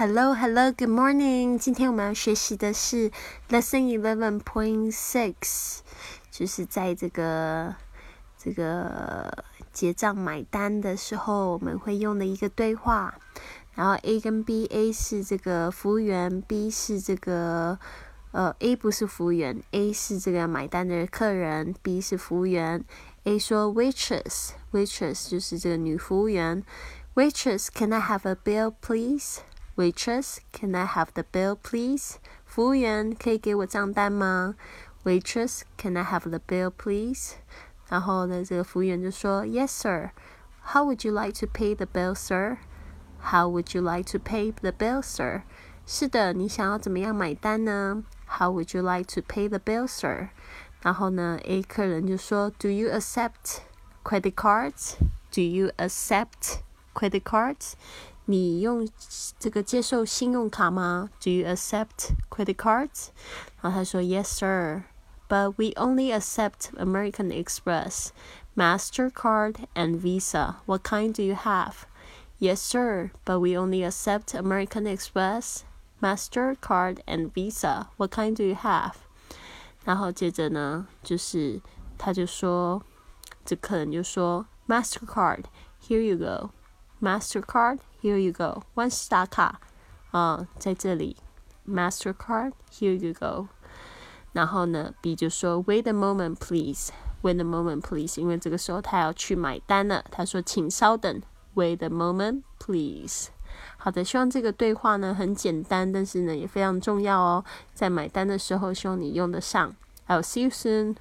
Hello, hello, good morning. 今天我们要学习的是 Lesson Eleven Point Six，就是在这个这个结账买单的时候，我们会用的一个对话。然后 A 跟 B，A 是这个服务员，B 是这个呃 A 不是服务员，A 是这个买单的客人，B 是服务员。A 说 Waitress，Waitress 就是这个女服务员。Waitress, can I have a bill, please? Waitress, can I have the bill, please? 服务员，可以给我账单吗？Waitress, can I have the bill, please? 然后呢，这个服务员就说，Yes, sir. How would you like to pay the bill, sir? How would you like to pay the bill, sir? 是的，你想要怎么样买单呢？How would you like to pay the bill, sir? 然后呢，A 客人就说，Do you accept credit cards? Do you accept credit cards? 你用这个接受信用卡吗？Do you accept credit cards？然后他说，Yes, sir. But we only accept American Express, Mastercard, and Visa. What kind do you have? Yes, sir. But we only accept American Express, Mastercard, and Visa. What kind do you have? 然后接着呢，就是他就说，这客人就说，Mastercard, here you go. Mastercard, here you go. 万事达卡，啊，在这里。Mastercard, here you go. 然后呢，B 就说，Wait a moment, please. Wait a moment, please. 因为这个时候他要去买单了。他说，请稍等。Wait a moment, please. 好的，希望这个对话呢很简单，但是呢也非常重要哦。在买单的时候，希望你用得上。I'll see you soon.